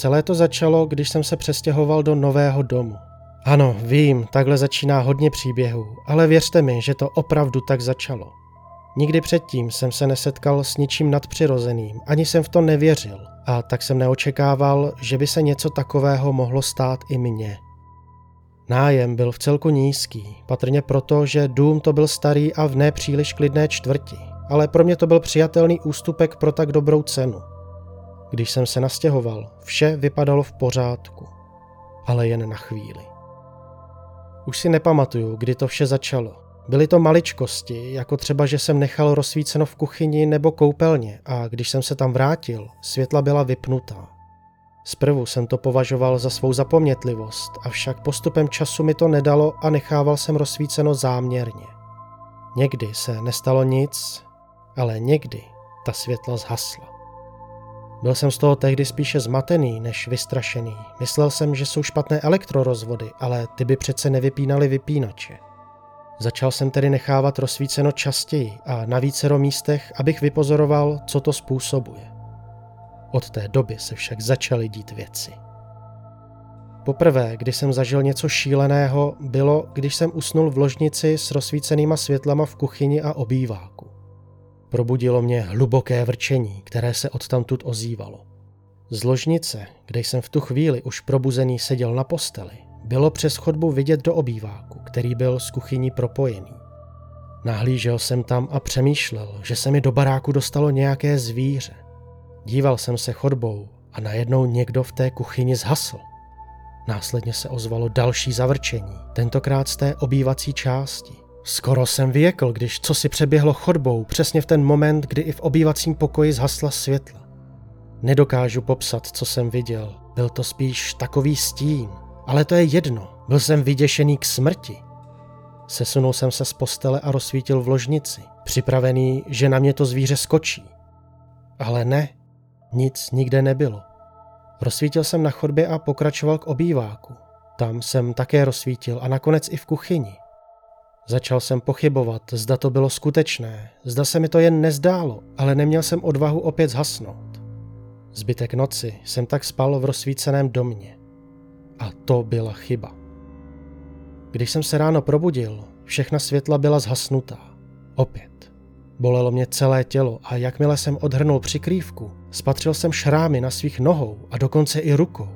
celé to začalo, když jsem se přestěhoval do nového domu. Ano, vím, takhle začíná hodně příběhů, ale věřte mi, že to opravdu tak začalo. Nikdy předtím jsem se nesetkal s ničím nadpřirozeným, ani jsem v to nevěřil a tak jsem neočekával, že by se něco takového mohlo stát i mně. Nájem byl v celku nízký, patrně proto, že dům to byl starý a v nepříliš klidné čtvrti, ale pro mě to byl přijatelný ústupek pro tak dobrou cenu. Když jsem se nastěhoval, vše vypadalo v pořádku, ale jen na chvíli. Už si nepamatuju, kdy to vše začalo. Byly to maličkosti, jako třeba, že jsem nechal rozsvíceno v kuchyni nebo koupelně a když jsem se tam vrátil, světla byla vypnutá. Zprvu jsem to považoval za svou zapomnětlivost, avšak postupem času mi to nedalo a nechával jsem rozsvíceno záměrně. Někdy se nestalo nic, ale někdy ta světla zhasla. Byl jsem z toho tehdy spíše zmatený než vystrašený. Myslel jsem, že jsou špatné elektrorozvody, ale ty by přece nevypínaly vypínače. Začal jsem tedy nechávat rozsvíceno častěji a na vícero místech, abych vypozoroval, co to způsobuje. Od té doby se však začaly dít věci. Poprvé, kdy jsem zažil něco šíleného, bylo, když jsem usnul v ložnici s rozsvícenýma světlama v kuchyni a obýváku. Probudilo mě hluboké vrčení, které se odtamtud ozývalo. Z ložnice, kde jsem v tu chvíli už probuzený seděl na posteli, bylo přes chodbu vidět do obýváku, který byl s kuchyní propojený. Nahlížel jsem tam a přemýšlel, že se mi do baráku dostalo nějaké zvíře. Díval jsem se chodbou a najednou někdo v té kuchyni zhasl. Následně se ozvalo další zavrčení, tentokrát z té obývací části. Skoro jsem vyjekl, když co si přeběhlo chodbou přesně v ten moment, kdy i v obývacím pokoji zhasla světla. Nedokážu popsat, co jsem viděl. Byl to spíš takový stín. Ale to je jedno. Byl jsem vyděšený k smrti. Sesunul jsem se z postele a rozsvítil v ložnici, připravený, že na mě to zvíře skočí. Ale ne, nic nikde nebylo. Rozsvítil jsem na chodbě a pokračoval k obýváku. Tam jsem také rozsvítil a nakonec i v kuchyni. Začal jsem pochybovat, zda to bylo skutečné, zda se mi to jen nezdálo, ale neměl jsem odvahu opět zhasnout. Zbytek noci jsem tak spal v rozsvíceném domě. A to byla chyba. Když jsem se ráno probudil, všechna světla byla zhasnutá. Opět. Bolelo mě celé tělo a jakmile jsem odhrnul přikrývku, spatřil jsem šrámy na svých nohou a dokonce i rukou.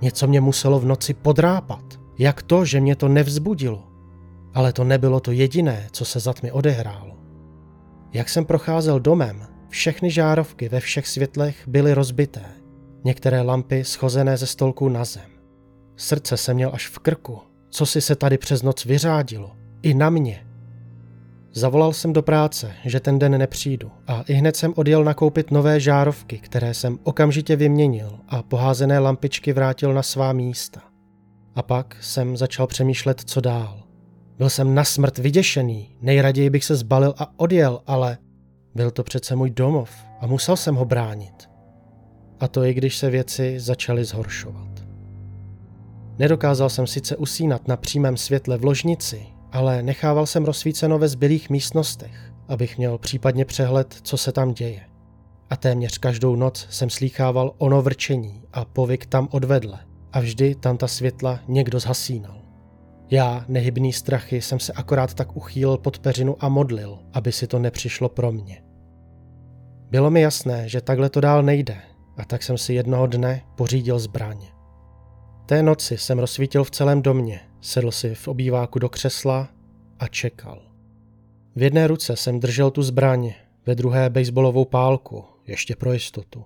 Něco mě muselo v noci podrápat. Jak to, že mě to nevzbudilo? Ale to nebylo to jediné, co se za tmy odehrálo. Jak jsem procházel domem, všechny žárovky ve všech světlech byly rozbité. Některé lampy schozené ze stolků na zem. Srdce se měl až v krku. Co si se tady přes noc vyřádilo? I na mě. Zavolal jsem do práce, že ten den nepřijdu a i hned jsem odjel nakoupit nové žárovky, které jsem okamžitě vyměnil a poházené lampičky vrátil na svá místa. A pak jsem začal přemýšlet, co dál. Byl jsem na smrt vyděšený, nejraději bych se zbalil a odjel, ale byl to přece můj domov a musel jsem ho bránit. A to i když se věci začaly zhoršovat. Nedokázal jsem sice usínat na přímém světle v ložnici, ale nechával jsem rozsvíceno ve zbylých místnostech, abych měl případně přehled, co se tam děje. A téměř každou noc jsem slýchával ono vrčení a povyk tam odvedle a vždy tam ta světla někdo zhasínal. Já, nehybný strachy, jsem se akorát tak uchýlil pod peřinu a modlil, aby si to nepřišlo pro mě. Bylo mi jasné, že takhle to dál nejde, a tak jsem si jednoho dne pořídil zbraň. Té noci jsem rozsvítil v celém domě, sedl si v obýváku do křesla a čekal. V jedné ruce jsem držel tu zbraň, ve druhé baseballovou pálku, ještě pro jistotu.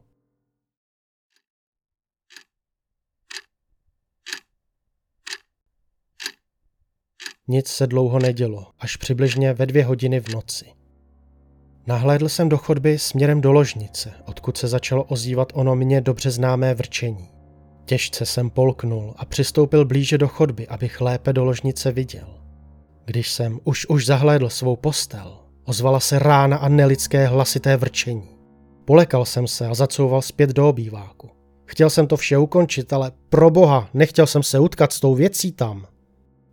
Nic se dlouho nedělo, až přibližně ve dvě hodiny v noci. Nahlédl jsem do chodby směrem do ložnice, odkud se začalo ozývat ono mně dobře známé vrčení. Těžce jsem polknul a přistoupil blíže do chodby, abych lépe do ložnice viděl. Když jsem už už zahlédl svou postel, ozvala se rána a nelidské hlasité vrčení. Polekal jsem se a zacouval zpět do obýváku. Chtěl jsem to vše ukončit, ale pro boha, nechtěl jsem se utkat s tou věcí tam.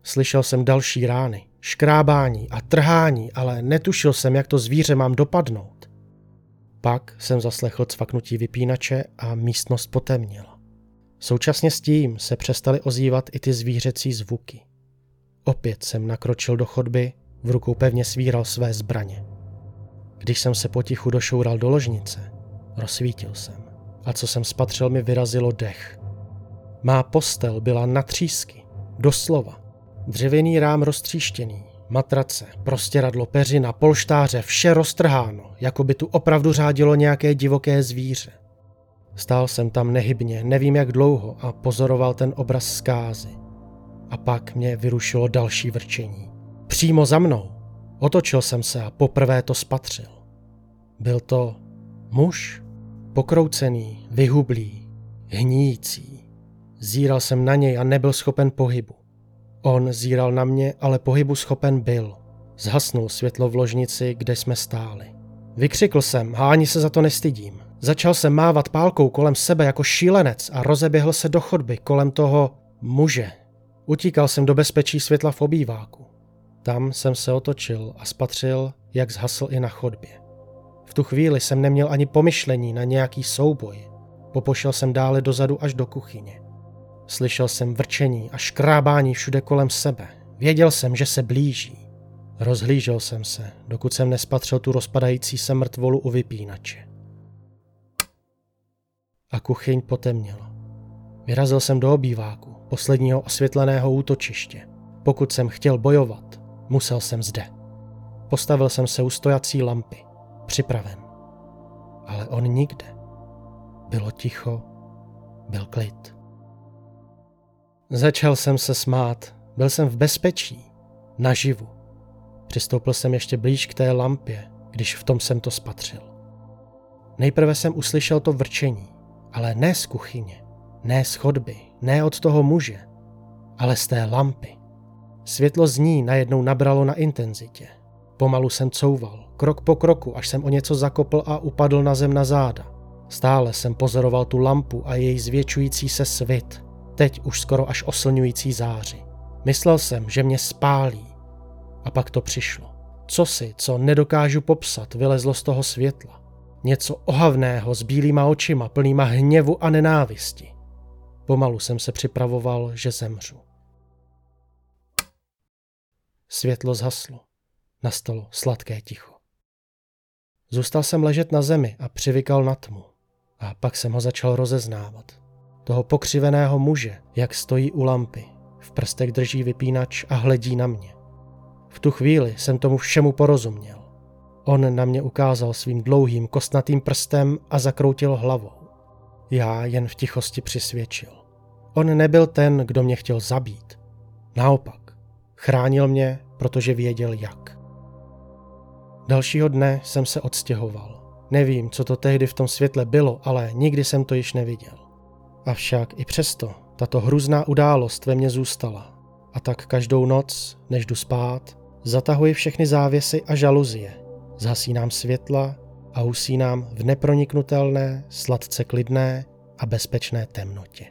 Slyšel jsem další rány, škrábání a trhání, ale netušil jsem, jak to zvíře mám dopadnout. Pak jsem zaslechl cvaknutí vypínače a místnost potemnila. Současně s tím se přestaly ozývat i ty zvířecí zvuky. Opět jsem nakročil do chodby, v rukou pevně svíral své zbraně. Když jsem se potichu došoural do ložnice, rozsvítil jsem a co jsem spatřil mi vyrazilo dech. Má postel byla na třísky, doslova. Dřevěný rám roztříštěný, matrace, prostěradlo, peřina, polštáře, vše roztrháno, jako by tu opravdu řádilo nějaké divoké zvíře. Stál jsem tam nehybně, nevím jak dlouho a pozoroval ten obraz zkázy. A pak mě vyrušilo další vrčení. Přímo za mnou. Otočil jsem se a poprvé to spatřil. Byl to muž, pokroucený, vyhublý, hníjící. Zíral jsem na něj a nebyl schopen pohybu. On zíral na mě, ale pohybu schopen byl. Zhasnul světlo v ložnici, kde jsme stáli. Vykřikl jsem a ani se za to nestydím. Začal jsem mávat pálkou kolem sebe jako šílenec a rozeběhl se do chodby kolem toho muže. Utíkal jsem do bezpečí světla v obýváku. Tam jsem se otočil a spatřil, jak zhasl i na chodbě. V tu chvíli jsem neměl ani pomyšlení na nějaký souboj. Popošel jsem dále dozadu až do kuchyně. Slyšel jsem vrčení a škrábání všude kolem sebe. Věděl jsem, že se blíží. Rozhlížel jsem se, dokud jsem nespatřil tu rozpadající se mrtvolu u vypínače. A kuchyň potemněla. Vyrazil jsem do obýváku, posledního osvětleného útočiště. Pokud jsem chtěl bojovat, musel jsem zde. Postavil jsem se u stojací lampy, připraven. Ale on nikde. Bylo ticho, byl klid. Začal jsem se smát. Byl jsem v bezpečí. Naživu. Přistoupil jsem ještě blíž k té lampě, když v tom jsem to spatřil. Nejprve jsem uslyšel to vrčení, ale ne z kuchyně, ne z chodby, ne od toho muže, ale z té lampy. Světlo z ní najednou nabralo na intenzitě. Pomalu jsem couval, krok po kroku, až jsem o něco zakopl a upadl na zem na záda. Stále jsem pozoroval tu lampu a její zvětšující se svit – teď už skoro až oslňující záři. Myslel jsem, že mě spálí. A pak to přišlo. Co si, co nedokážu popsat, vylezlo z toho světla. Něco ohavného s bílýma očima, plnýma hněvu a nenávisti. Pomalu jsem se připravoval, že zemřu. Světlo zhaslo. Nastalo sladké ticho. Zůstal jsem ležet na zemi a přivykal na tmu. A pak jsem ho začal rozeznávat toho pokřiveného muže, jak stojí u lampy. V prstech drží vypínač a hledí na mě. V tu chvíli jsem tomu všemu porozuměl. On na mě ukázal svým dlouhým kostnatým prstem a zakroutil hlavou. Já jen v tichosti přisvědčil. On nebyl ten, kdo mě chtěl zabít. Naopak, chránil mě, protože věděl jak. Dalšího dne jsem se odstěhoval. Nevím, co to tehdy v tom světle bylo, ale nikdy jsem to již neviděl. Avšak i přesto tato hrůzná událost ve mně zůstala. A tak každou noc, než jdu spát, zatahuji všechny závěsy a žaluzie, zhasínám světla a usínám v neproniknutelné, sladce klidné a bezpečné temnotě.